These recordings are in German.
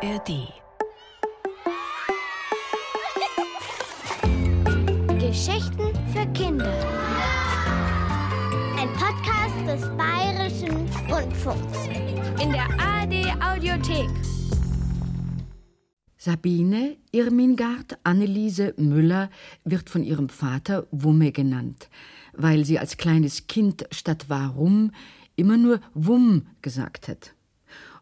ARD. Geschichten für Kinder. Ein Podcast des Bayerischen Rundfunks. In der ARD Audiothek. Sabine Irmingard Anneliese Müller wird von ihrem Vater Wumme genannt, weil sie als kleines Kind statt Warum immer nur Wumm gesagt hat.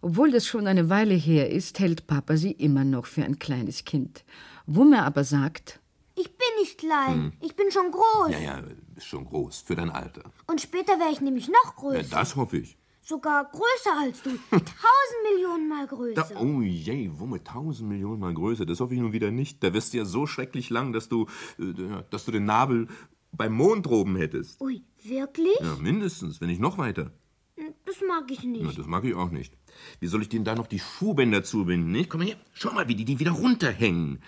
Obwohl das schon eine Weile her ist, hält Papa sie immer noch für ein kleines Kind. Wumme aber sagt, Ich bin nicht klein, ich bin schon groß. Ja, ja, schon groß für dein Alter. Und später wäre ich nämlich noch Ja, größer. das hoffe ich. Sogar größer als du. Tausend Millionen Mal größer. Da, oh je, Wumme, tausend Millionen Mal größer. Das hoffe ich nun wieder nicht. Da wirst du ja so schrecklich lang, dass du, äh, dass du den Nabel beim Mond droben hättest. Ui, wirklich? Ja, mindestens, wenn nicht noch weiter. Das mag ich nicht. das mag ich auch nicht. Wie soll ich denen da noch die Schuhbänder zubinden, nicht? Komm mal her, schau mal, wie die die wieder runterhängen.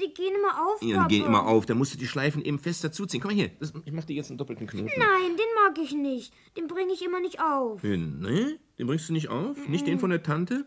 Die gehen immer auf, Ja, die gehen immer auf, da musst du die Schleifen eben fest dazuziehen. Komm mal her, das, ich mach dir jetzt einen doppelten Knoten. Nein, den mag ich nicht. Den bringe ich immer nicht auf. Ne? Den bringst du nicht auf? Nicht den von der Tante?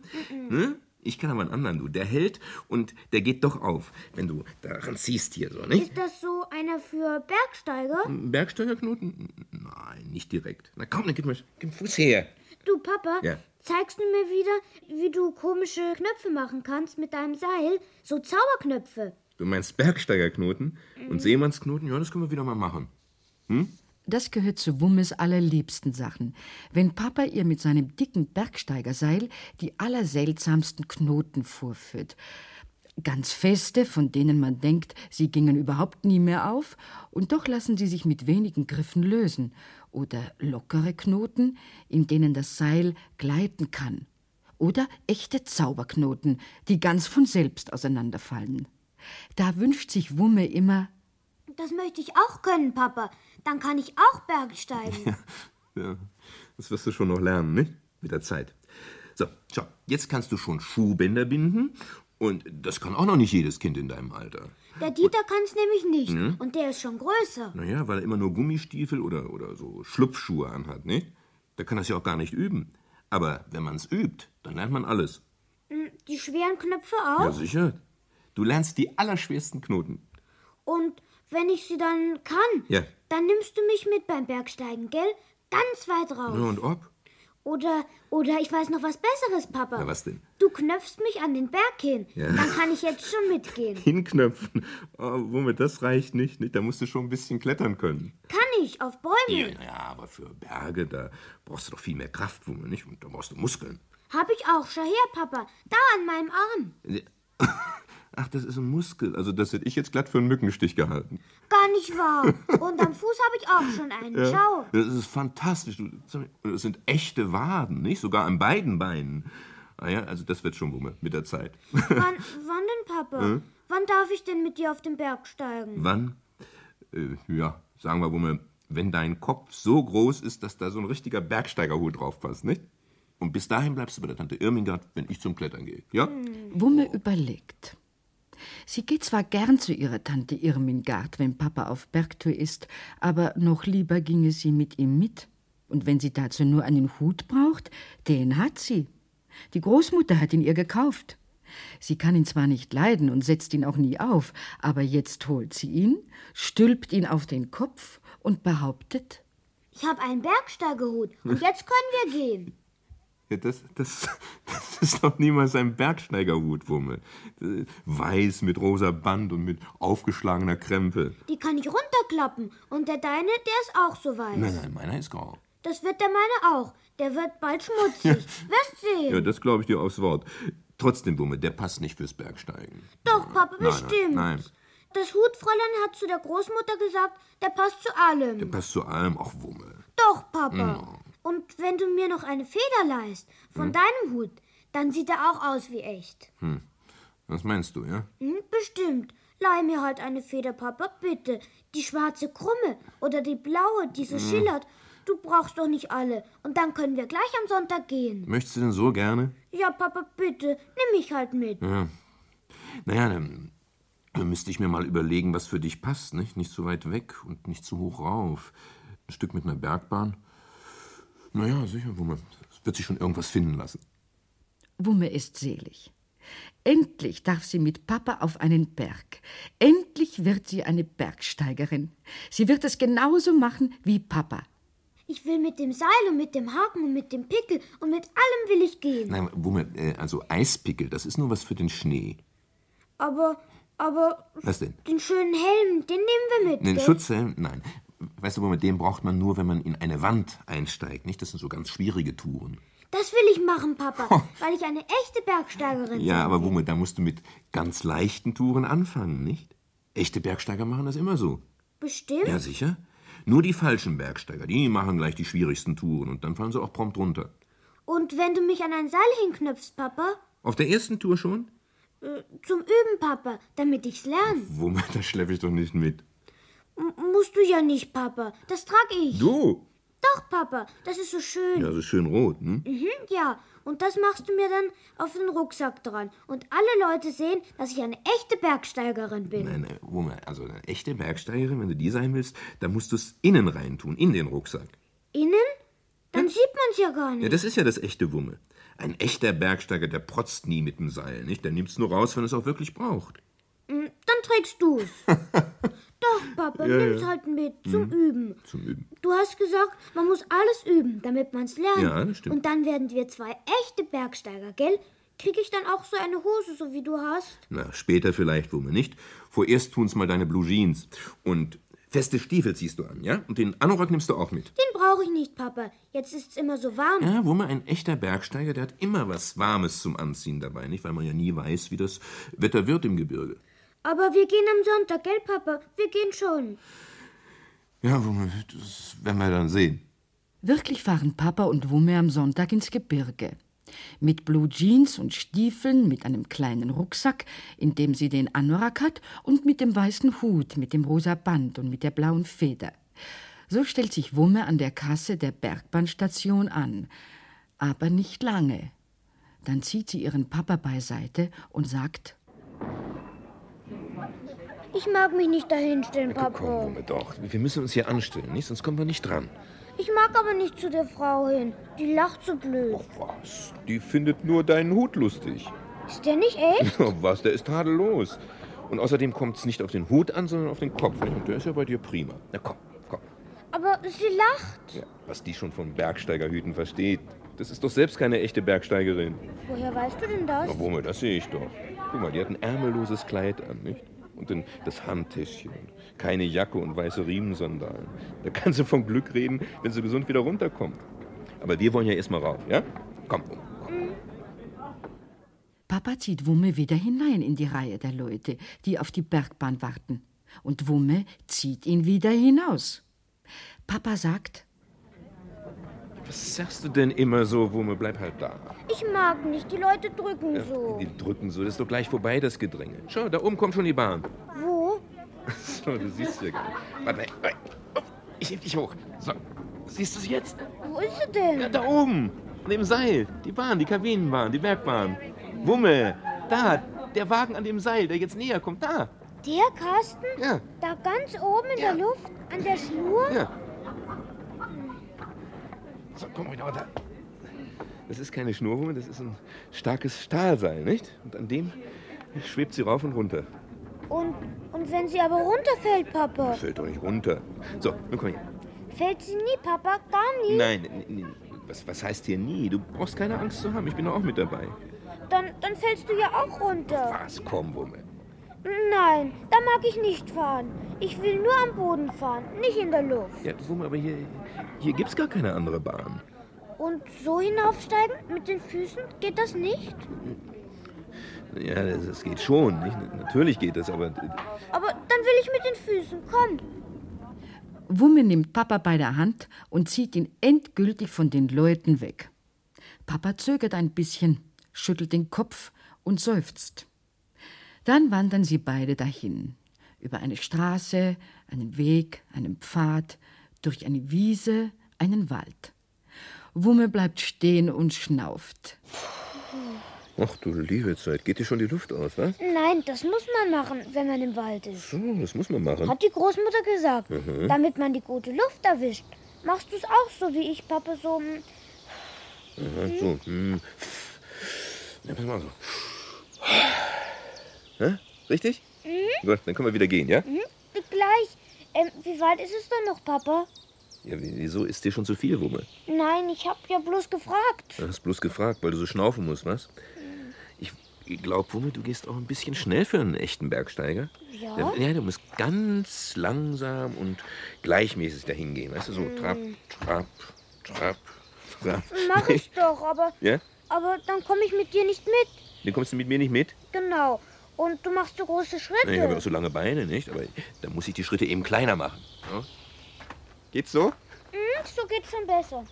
Ne? Ich kann aber einen anderen, du. Der hält und der geht doch auf, wenn du daran ziehst hier so, nicht? Ist das so einer für Bergsteiger? Bergsteigerknoten? Nein, nicht direkt. Na komm, dann gib mir gib den Fuß her. Du, Papa, Ja. zeigst du mir wieder, wie du komische Knöpfe machen kannst mit deinem Seil? So Zauberknöpfe. Du meinst Bergsteigerknoten und Seemannsknoten? Ja, das können wir wieder mal machen. das gehört zu Wummes allerliebsten Sachen, wenn Papa ihr mit seinem dicken Bergsteigerseil die allerseltsamsten Knoten vorführt. Ganz feste, von denen man denkt, sie gingen überhaupt nie mehr auf, und doch lassen sie sich mit wenigen Griffen lösen. Oder lockere Knoten, in denen das Seil gleiten kann. Oder echte Zauberknoten, die ganz von selbst auseinanderfallen. Da wünscht sich Wumme immer, Das möchte ich auch können, Papa. Dann kann ich auch Bergsteigen. Ja, das wirst du schon noch lernen, nicht? Mit der Zeit. So, schau, jetzt kannst du schon Schuhbänder binden und das kann auch noch nicht jedes Kind in deinem Alter. Der Dieter kann es nämlich nicht. Und der ist schon größer. Naja, weil er immer nur Gummistiefel oder, oder so Schlupfschuhe anhat, nicht? Da kann das ja auch gar nicht üben. Aber wenn man es übt, dann lernt man alles. Die schweren Knöpfe Ja, auch. sicher. Du lernst die allerschwersten Knoten. Und wenn ich sie dann kann, Ja. dann nimmst du mich mit beim Bergsteigen, gell? Ganz weit raus. Ja, und ob? Oder, oder ich weiß noch was Besseres, Papa. Na, was denn? Du knöpfst mich an den Berg hin. Ja. Dann kann ich jetzt schon mitgehen. Hinknöpfen. Oh, womit das reicht nicht, nicht? Da musst du schon ein bisschen klettern können. Kann ich, auf Bäume. Ja, ja, aber für Berge, da brauchst du doch viel mehr Kraft, Wumme, nicht? Und da brauchst du Muskeln. Hab ich auch. Schau her, Papa. Da an meinem Arm. Ach, das ist ein Muskel. Also das hätte ich jetzt glatt für einen Mückenstich gehalten. Gar nicht wahr. Und am Fuß habe ich auch schon einen. Schau. Das ist fantastisch. Das sind echte Waden, nicht? Sogar an beiden Beinen. Ah ja, also das wird schon Wumme mit der Zeit. Wann, wann denn, Papa? Wann darf ich denn mit dir auf den Berg steigen? Wann? Äh, ja, sagen wir Wumme, wenn dein Kopf so groß ist, dass da so ein richtiger Bergsteigerhut drauf passt, nicht? Und bis dahin bleibst du bei der Tante Irmingard, wenn ich zum Klettern gehe. Ja? Wumme überlegt. Sie geht zwar gern zu ihrer Tante Irmingard, wenn Papa auf Bergtour ist, aber noch lieber ginge sie mit ihm mit. Und wenn sie dazu nur einen Hut braucht, den hat sie. Die Großmutter hat ihn ihr gekauft. Sie kann ihn zwar nicht leiden und setzt ihn auch nie auf, aber jetzt holt sie ihn, stülpt ihn auf den Kopf und behauptet, Ich habe einen Bergsteigerhut. Und jetzt können wir gehen. Ja, das, das, das ist doch niemals ein Bergsteigerhut, Wumme. Äh, Weiß mit rosa Band und mit aufgeschlagener Krempe. Die kann ich runterklappen. Und der deine, der ist auch so weiß. Nein, nein, meiner ist grau. Das wird der meine auch. Der wird bald schmutzig. Wirst sehen. Ja, das glaube ich dir aufs Wort. Trotzdem, Wumme, der passt nicht fürs Bergsteigen. Doch, Papa, Nein, bestimmt. Nein, nein. Das Hutfräulein hat zu der Großmutter gesagt, der passt zu allem. Der passt zu allem, auch Wumme. Doch, Papa. Und wenn du mir noch eine Feder leihst von deinem Hut, dann sieht er auch aus wie echt. Was meinst du, ja? Hm, bestimmt. Leih mir halt eine Feder, Papa, bitte. Die schwarze krumme oder die blaue, die so schillert. Du brauchst doch nicht alle. Und dann können wir gleich am Sonntag gehen. Möchtest du denn so gerne? Ja, Papa, bitte, nimm mich halt mit. Naja, dann, dann müsste ich mir mal überlegen, was für dich passt, nicht? Nicht so weit weg und nicht zu hoch rauf. Ein Stück mit einer Bergbahn. Naja, sicher, Wumme. Es wird sich schon irgendwas finden lassen. Wumme ist selig. Endlich darf sie mit Papa auf einen Berg. Endlich wird sie eine Bergsteigerin. Sie wird es genauso machen wie Papa. Ich will mit dem Seil und mit dem Haken und mit dem Pickel und mit allem will ich gehen. Nein, Wumme, äh, also Eispickel, das ist nur was für den Schnee. Aber, aber Was denn? den schönen Helm, den nehmen wir mit. Den gell? Schutzhelm? Nein. Weißt du, Wumme, den braucht man nur, wenn man in eine Wand einsteigt, nicht? Das sind so ganz schwierige Touren. Das will ich machen, Papa, weil ich eine echte Bergsteigerin Ja, sein aber. Wumme, da musst du mit ganz leichten Touren anfangen, nicht? Echte Bergsteiger machen das immer so. Bestimmt. Ja, sicher. Nur die falschen Bergsteiger, die machen gleich die schwierigsten Touren und dann fallen sie auch prompt runter. Und wenn du mich an ein Seil hinknüpfst, Papa? Auf der ersten Tour schon? Äh, Zum Üben, Papa, damit ich's lerne. Wumme, da schleppe ich doch nicht mit. M musst du ja nicht, Papa. Das trag ich. Du? Doch, Papa, das ist so schön. Ja, das ist schön rot, hm? Mhm, ja, und das machst du mir dann auf den Rucksack dran. Und alle Leute sehen, dass ich eine echte Bergsteigerin bin. Nein, nein, Wumme, also eine echte Bergsteigerin, wenn du die sein willst, dann musst du es innen reintun, in den Rucksack. Innen? Dann sieht man's ja gar Ja, nicht. das ist ja das echte Wumme. Ein echter Bergsteiger, der protzt nie mit dem Seil, nicht? Der nimmt's nur raus, wenn es auch wirklich braucht. Trägst du's. Doch, Papa, nimm's halt mit zum Üben. Zum Üben. Du hast gesagt, man muss alles üben, damit man's lernt. Ja, das stimmt. Und dann werden wir zwei echte Bergsteiger, gell? Krieg ich dann auch so eine Hose, so wie du hast? Na, später vielleicht, Wumme, nicht? Vorerst tun's mal deine Blue Jeans. Und feste Stiefel ziehst du an, ja? Und den Anorak nimmst du auch mit. Den brauche ich nicht, Papa. Jetzt ist's immer so warm. Ja, Wumme, ein echter Bergsteiger, der hat immer was Warmes zum Anziehen dabei, nicht? Weil man ja nie weiß, wie das Wetter wird im Gebirge. Aber wir gehen am Sonntag, gell, Papa? Wir gehen schon. Ja, Wumme, das werden wir dann sehen. Wirklich fahren Papa und Wumme am Sonntag ins Gebirge. Mit Blue Jeans und Stiefeln, mit einem kleinen Rucksack, in dem sie den Anorak hat, und mit dem weißen Hut, mit dem rosa Band und mit der blauen Feder. So stellt sich Wumme an der Kasse der Bergbahnstation an. Aber nicht lange. Dann zieht sie ihren Papa beiseite und sagt, Ich mag mich nicht dahinstellen, Papa. Komm, Wumme, doch. Wir müssen uns hier anstellen, nicht? Sonst kommen wir nicht dran. Ich mag aber nicht zu der Frau hin. Die lacht so blöd. Was? Die findet nur deinen Hut lustig. Ist der nicht echt? Was, der ist tadellos. Und außerdem kommt es nicht auf den Hut an, sondern auf den Kopf. Und der ist ja bei dir prima. Na komm, komm. Aber sie lacht. Ja, was die schon von Bergsteigerhüten versteht. Das ist doch selbst keine echte Bergsteigerin. Woher weißt du denn das? Na, Wumme, das sehe ich doch. Guck mal, die hat ein ärmelloses Kleid an, nicht? Und dann das Handtäschchen. Keine Jacke und weiße Riemensandalen. Da kann sie vom Glück reden, wenn sie gesund wieder runterkommt. Aber wir wollen ja erstmal rauf, ja? Komm. Papa zieht Wumme wieder hinein in die Reihe der Leute, die auf die Bergbahn warten. Und Wumme zieht ihn wieder hinaus. Papa sagt, Was sagst du denn immer so, Wumme? Bleib halt da. Ich mag nicht. Die Leute drücken so. Die drücken so, das ist doch gleich vorbei, das Gedränge. Schau, da oben kommt schon die Bahn. Wo? So, du siehst ja gar nicht. Warte, ich heb dich hoch. So, siehst du sie jetzt? Wo ist sie denn? Ja, da oben. An dem Seil. Die Bahn, die Kabinenbahn, die Bergbahn. Wumme, da, der Wagen an dem Seil, der jetzt näher kommt, da. Der Kasten? Ja, Da ganz oben in Ja. der Luft? An der Schnur? ja. So, komm mal da. Das ist keine Schnurwumme, das ist ein starkes Stahlseil, nicht? Und an dem schwebt sie rauf und runter. Und, und wenn sie aber runterfällt, Papa? Fällt doch nicht runter. So, nun komm her. Fällt sie nie, Papa? Gar nie? Nein, n- n- was, was heißt hier nie? Du brauchst keine Angst zu haben, ich bin doch auch mit dabei. Dann, dann fällst du ja auch runter. Was, komm, Wumme. Nein, da mag ich nicht fahren. Ich will nur am Boden fahren, nicht in der Luft. Ja, Wumme, aber hier, hier gibt's gar keine andere Bahn. Und so hinaufsteigen mit den Füßen, geht das nicht? Ja, das, das geht schon, nicht? Natürlich geht das, aber Aber dann will ich mit den Füßen. Komm. Wumme nimmt Papa bei der Hand und zieht ihn endgültig von den Leuten weg. Papa zögert ein bisschen, schüttelt den Kopf und seufzt. Dann wandern sie beide dahin, über eine Straße, einen Weg, einen Pfad, durch eine Wiese, einen Wald. Wumme bleibt stehen und schnauft. Ach du liebe Zeit, geht dir schon die Luft aus, was? Nein, das muss man machen, wenn man im Wald ist. So, das muss man machen. Hat die Großmutter gesagt. Damit man die gute Luft erwischt. Machst du es auch so wie ich, Papa, so. mm, Aha, so, hm. Ja, pass mal so. Hä? Richtig? Gut, dann können wir wieder gehen, ja? Gleich. Ähm, wie weit ist es denn noch, Papa? Ja, wie- wieso ist dir schon zu viel, Wumme? Nein, ich hab ja bloß gefragt. Du hast bloß gefragt, weil du so schnaufen musst, was? Ich glaube, Wumme, du gehst auch ein bisschen schnell für einen echten Bergsteiger. Ja? Ja, du musst ganz langsam und gleichmäßig dahin gehen. Weißt du, so trapp, trapp, trapp, trapp. Mach ich doch, aber, Ja? aber dann komme ich mit dir nicht mit. Dann kommst du mit mir nicht mit? Genau. Und du machst so große Schritte. Ich habe auch so lange Beine, nicht? Aber dann muss ich die Schritte eben kleiner machen. Ja? Geht's so? Hm, so geht's schon besser.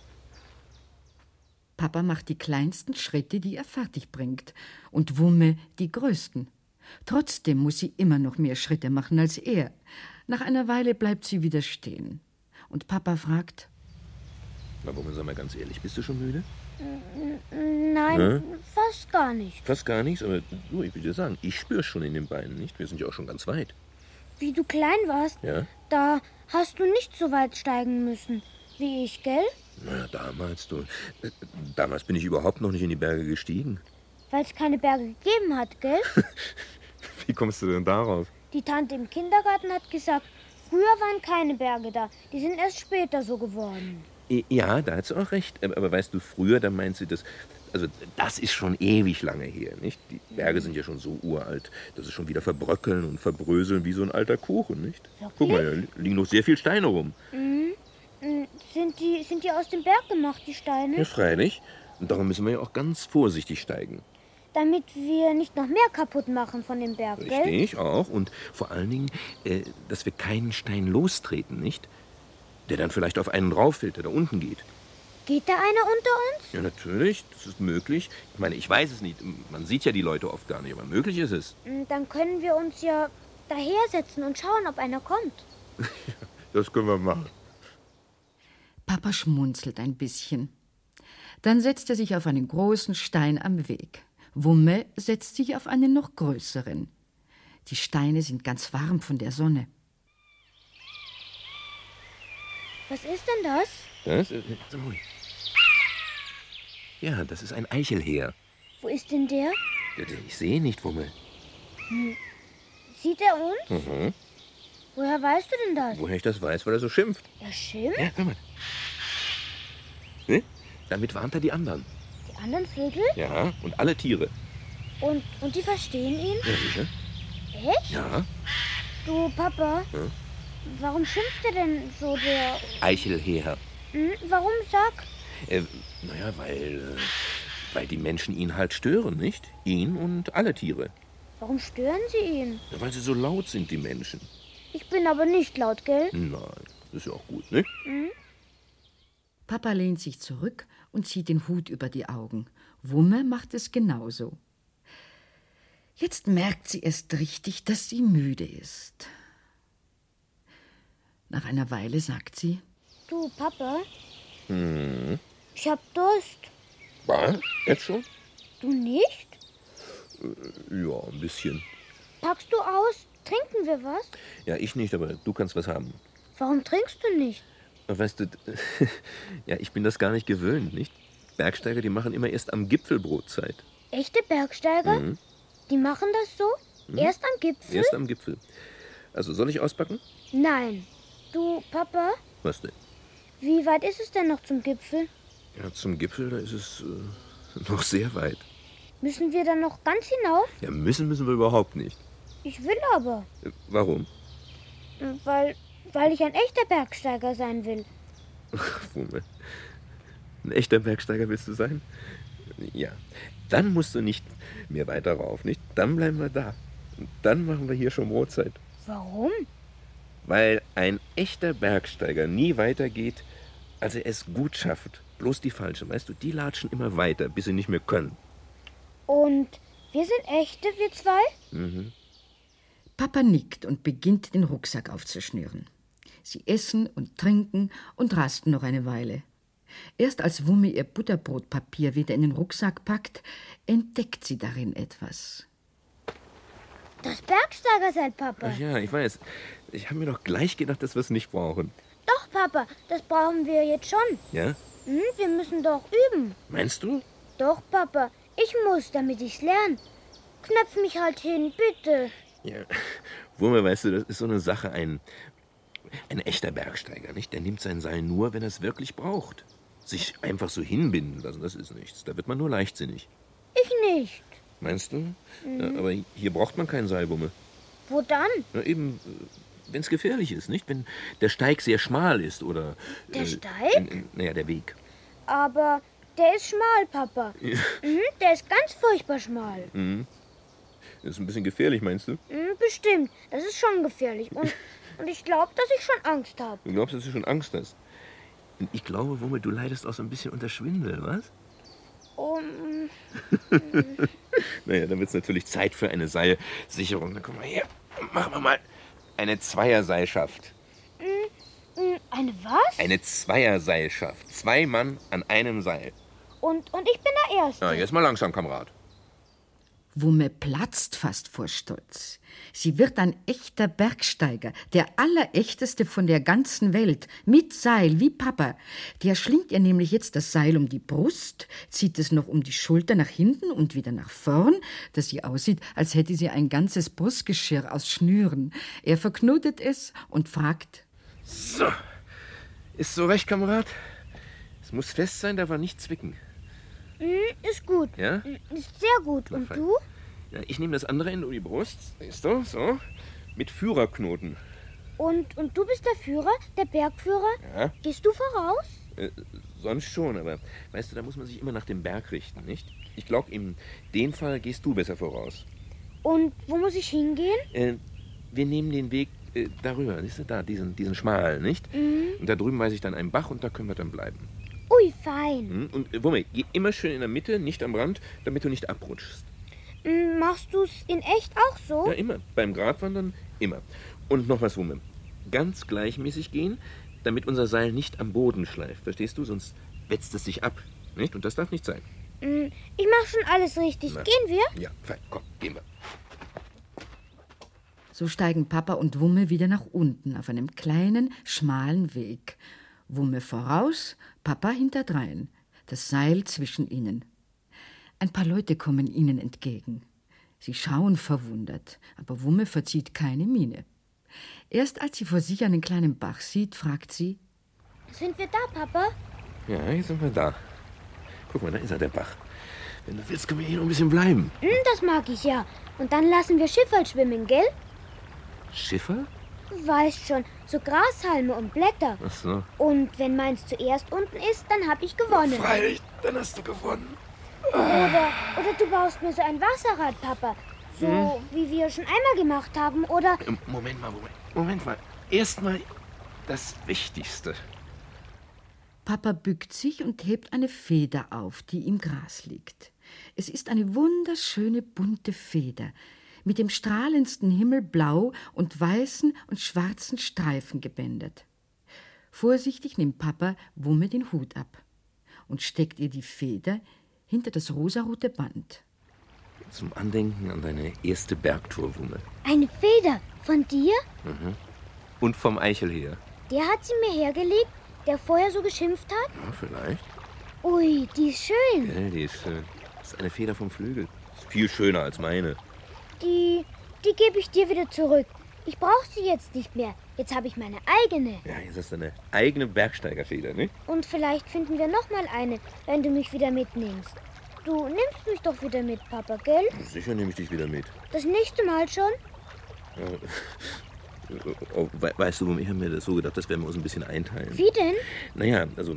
Papa macht die kleinsten Schritte, die er fertig bringt, und Wumme die größten. Trotzdem muss sie immer noch mehr Schritte machen als er. Nach einer Weile bleibt sie wieder stehen. Und Papa fragt, Na, Wumme, sag mal ganz ehrlich, bist du schon müde? Nein, Hä? fast gar nicht. Fast gar nichts, aber du, ich will dir sagen, ich spür's schon in den Beinen, nicht? Wir sind ja auch schon ganz weit. Wie du klein warst, Ja? da hast du nicht so weit steigen müssen wie ich, gell? Na, damals, du. äh, Damals bin ich überhaupt noch nicht in die Berge gestiegen. Weil es keine Berge gegeben hat, gell? Wie kommst du denn darauf? Die Tante im Kindergarten hat gesagt, früher waren keine Berge da. Die sind erst später so geworden. Ja, da hat sie auch recht. Aber, weißt du, früher, da meint sie das. Also, das ist schon ewig lange her, nicht? Die Berge sind ja schon so uralt, dass sie schon wieder verbröckeln und verbröseln wie so ein alter Kuchen, nicht? Guck mal, da liegen noch sehr viel Steine rum. Hm, Sind die, sind die aus dem Berg gemacht, die Steine? Ja, freilich. Und darum müssen wir ja auch ganz vorsichtig steigen. Damit wir nicht noch mehr kaputt machen von dem Berg, gell? Richtig, auch. Und vor allen Dingen, äh, dass wir keinen Stein lostreten, nicht? Der dann vielleicht auf einen drauffällt, der da unten geht. Geht da einer unter uns? Ja, natürlich, das ist möglich. Ich meine, ich weiß es nicht. Man sieht ja die Leute oft gar nicht, aber möglich ist es. Hm, Dann können wir uns ja dahersetzen und schauen, ob einer kommt. Das können wir machen. Papa schmunzelt ein bisschen. Dann setzt er sich auf einen großen Stein am Weg. Wumme setzt sich auf einen noch größeren. Die Steine sind ganz warm von der Sonne. Was ist denn das? Das? Ja, das ist ein Eichelheer. Wo ist denn der? Ich sehe nicht, Wummel. Sieht er uns? Mhm. Woher weißt du denn das? Woher ich das weiß, weil er so schimpft. Er schimpft? Ja, hör mal. Ne? Damit warnt er die anderen. Die anderen Vögel? Ja, und alle Tiere. Und, und die verstehen ihn? Ja, sicher. Echt? Ja, Du, Papa, Ja? Warum schimpft er denn so der... Eichelheer. Hm, warum sag? Äh, naja, weil, äh, weil die Menschen ihn halt stören, nicht? Ihn und alle Tiere. Warum stören sie ihn? Ja, weil sie so laut sind, die Menschen. Ich bin aber nicht laut, gell? Nein, das ist ja auch gut, nicht? Papa lehnt sich zurück und zieht den Hut über die Augen. Wumme macht es genauso. Jetzt merkt sie erst richtig, dass sie müde ist. Nach einer Weile sagt sie, Du, Papa, Hm. ich hab Durst. Was? Jetzt schon? Du nicht? Ja, ein bisschen. Packst du aus? Trinken wir was? Ja, ich nicht, aber du kannst was haben. Warum trinkst du nicht? Weißt du, ja, ich bin das gar nicht gewöhnt, nicht? Bergsteiger, die machen immer erst am Gipfel Brotzeit. Echte Bergsteiger? Mhm. Die machen das so? Erst am Gipfel? Erst am Gipfel. Also, soll ich auspacken? Nein. Du, Papa, Was denn? wie weit ist es denn noch zum Gipfel? Ja, zum Gipfel, da ist es äh, noch sehr weit. Müssen wir dann noch ganz hinauf? Ja, müssen müssen wir überhaupt nicht. Ich will aber. Äh, Warum? Weil, weil ich ein echter Bergsteiger sein will. Wumme. Ein echter Bergsteiger willst du sein? Ja. Dann musst du nicht mehr weiter rauf, nicht? Dann bleiben wir da. Und dann machen wir hier schon Brotzeit. Warum? Weil ein echter Bergsteiger nie weitergeht, als er es gut schafft. Bloß die Falschen, weißt du, die latschen immer weiter, bis sie nicht mehr können. Und wir sind echte, wir zwei? Mhm. Papa nickt und beginnt, den Rucksack aufzuschnüren. Sie essen und trinken und rasten noch eine Weile. Erst als Wumme ihr Butterbrotpapier wieder in den Rucksack packt, entdeckt sie darin etwas. Das Bergsteigerseil, Papa. Ach ja, ich weiß. Ich habe mir doch gleich gedacht, dass wir es nicht brauchen. Doch, Papa, das brauchen wir jetzt schon. Ja? Hm, wir müssen doch üben. Meinst du? Doch, Papa, ich muss, damit ich's lerne. knöpf mich halt hin, bitte. Ja, Wurme, weißt du, das ist so eine Sache. Ein, ein echter Bergsteiger, nicht? Der nimmt sein Seil nur, wenn er es wirklich braucht. Sich einfach so hinbinden lassen, das ist nichts. Da wird man nur leichtsinnig. Ich nicht. Meinst du? Ja, aber hier braucht man keinen Seilwumme. Wo dann? Ja, eben, wenn es gefährlich ist, nicht? Wenn der Steig sehr schmal ist oder. Der Steig? Naja, der Weg. Aber der ist schmal, Papa. Mhm, der ist ganz furchtbar schmal. Das ist ein bisschen gefährlich, meinst du? Mhm, bestimmt. Das ist schon gefährlich. Und, und ich glaube, dass ich schon Angst habe. Du glaubst, dass du schon Angst hast. Und ich glaube, womit du leidest auch so ein bisschen unter Schwindel, was? Um, Naja, dann wird es natürlich Zeit für eine Seilsicherung. Dann komm mal her. Machen wir mal eine Zweierseilschaft. mm, eine was? Eine Zweierseilschaft. Zwei Mann an einem Seil. Und, und ich bin der Erste. Na, jetzt mal langsam, Kamerad. Wumme platzt fast vor Stolz. Sie wird ein echter Bergsteiger, der allerechteste von der ganzen Welt, mit Seil wie Papa. Der schlingt ihr nämlich jetzt das Seil um die Brust, zieht es noch um die Schulter nach hinten und wieder nach vorn, dass sie aussieht, als hätte sie ein ganzes Brustgeschirr aus Schnüren. Er verknotet es und fragt, So. Ist so recht, Kamerad? Es muss fest sein, darf er nicht zwicken. Mm, ist gut. Ja? Mm, Ist sehr gut. Und fein. du? ja ich nehme das andere Ende um die Brust. Siehst du? So. Mit Führerknoten. Und, und du bist der Führer, der Bergführer? Ja. Gehst du voraus? Äh, sonst schon, aber weißt du, da muss man sich immer nach dem Berg richten, nicht? Ich glaube, in dem Fall gehst du besser voraus. Und wo muss ich hingehen? Äh, wir nehmen den Weg äh, darüber, siehst du, da, diesen, diesen schmalen, nicht? Und da drüben weiß ich dann einen Bach und da können wir dann bleiben. Ui, fein. Hm? Und äh, Wumme, geh immer schön in der Mitte, nicht am Rand, damit du nicht abrutschst. Mm, Machst du's in echt auch so? Ja, immer. Beim Gratwandern immer. Und noch was, Wumme. Ganz gleichmäßig gehen, damit unser Seil nicht am Boden schleift. Verstehst du? Sonst wetzt es sich ab. Nicht? Und das darf nicht sein. Mm, Ich mach schon alles richtig. Na. Gehen wir? Ja, fein. Komm, gehen wir. So steigen Papa und Wumme wieder nach unten auf einem kleinen, schmalen Weg. Wumme voraus, Papa hinterdrein, das Seil zwischen ihnen. Ein paar Leute kommen ihnen entgegen. Sie schauen verwundert, aber Wumme verzieht keine Miene. Erst als sie vor sich einen kleinen Bach sieht, fragt sie, Sind wir da, Papa? Ja, jetzt sind wir da. Guck mal, da ist er, der Bach. Wenn du willst, können wir hier noch ein bisschen bleiben. Mm, Das mag ich ja. Und dann lassen wir Schifferl schwimmen, gell? Schiffer? Du weißt schon, so Grashalme und Blätter. Ach so. Und wenn meins zuerst unten ist, dann hab ich gewonnen. Freilich, dann hast du gewonnen. Oder, oder du baust mir so ein Wasserrad, Papa. So wie wir schon einmal gemacht haben. Oder Moment mal, Moment, Moment mal. Erstmal das Wichtigste. Papa bückt sich und hebt eine Feder auf, die im Gras liegt. Es ist eine wunderschöne bunte Feder mit dem strahlendsten Himmelblau und weißen und schwarzen Streifen gebändert. Vorsichtig nimmt Papa Wumme den Hut ab und steckt ihr die Feder hinter das rosarote Band. Zum Andenken an deine erste Bergtour, Wumme. eine Feder von dir? Und vom Eichelheer. Der hat sie mir hergelegt, der vorher so geschimpft hat? Ja, vielleicht. Ui, die ist schön. Gell, die ist schön. Das ist eine Feder vom Flügel. Ist viel schöner als meine. Die, die gebe ich dir wieder zurück. Ich brauche sie jetzt nicht mehr. Jetzt habe ich meine eigene. Ja, jetzt hast du eine eigene Bergsteigerfeder, ne? Und vielleicht finden wir noch mal eine, wenn du mich wieder mitnimmst. Du nimmst mich doch wieder mit, Papa, gell? Sicher nehme ich dich wieder mit. Das nächste Mal schon? Oh, we weißt du, ich habe mir das so gedacht, das werden wir uns ein bisschen einteilen. Wie denn? Naja, also äh,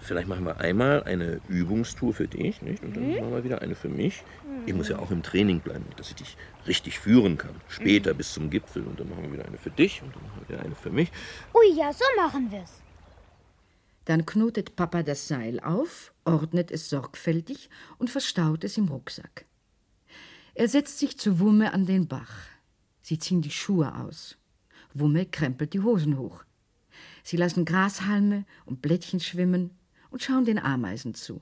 vielleicht machen wir einmal eine Übungstour für dich, nicht? Und dann machen wir wieder eine für mich. Ich muss ja auch im Training bleiben, dass ich dich richtig führen kann. Später bis zum Gipfel. Und dann machen wir wieder eine für dich und dann machen wir wieder eine für mich. Ui, ja, so machen wir's. Dann knotet Papa das Seil auf, ordnet es sorgfältig und verstaut es im Rucksack. Er setzt sich zu Wumme an den Bach. Sie ziehen die Schuhe aus. Wumme krempelt die Hosen hoch. Sie lassen Grashalme und Blättchen schwimmen und schauen den Ameisen zu.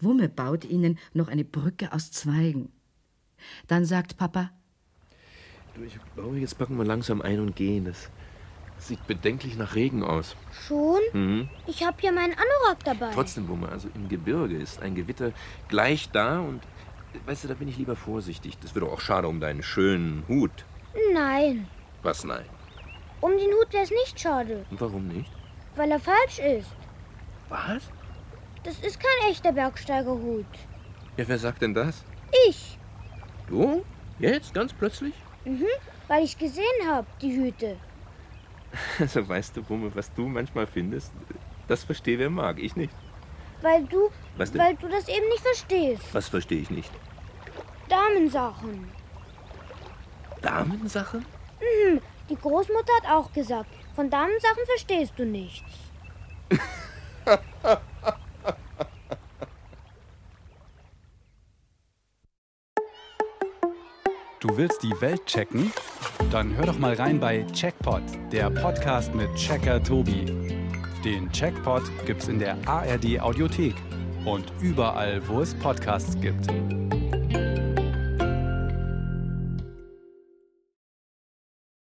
Wumme baut ihnen noch eine Brücke aus Zweigen. Dann sagt Papa, Du, ich glaube, jetzt packen wir langsam ein und gehen. Das sieht bedenklich nach Regen aus. Schon? Mhm. Ich habe ja meinen Anorak dabei. Trotzdem, Wumme, also im Gebirge ist ein Gewitter gleich da und weißt du, da bin ich lieber vorsichtig. Das wäre doch auch schade um deinen schönen Hut. Nein, Was nein? Um den Hut wäre es nicht schade, Und warum nicht? weil er falsch ist. Was? Das ist kein echter Bergsteigerhut. Ja, wer sagt denn das? Ich, Du? Jetzt? Ganz plötzlich? weil ich gesehen habe, die Hüte. Also weißt du, Wumme, was du manchmal findest, das verstehe wer mag, ich nicht. Weil du, weil du das eben nicht verstehst. Was verstehe ich nicht? Damensachen. Damensachen? Die Großmutter hat auch gesagt, von Damensachen verstehst du nichts. Du willst die Welt checken? Dann hör doch mal rein bei Checkpot, der Podcast mit Checker Tobi. Den Checkpot gibt's in der ARD Audiothek und überall, wo es Podcasts gibt.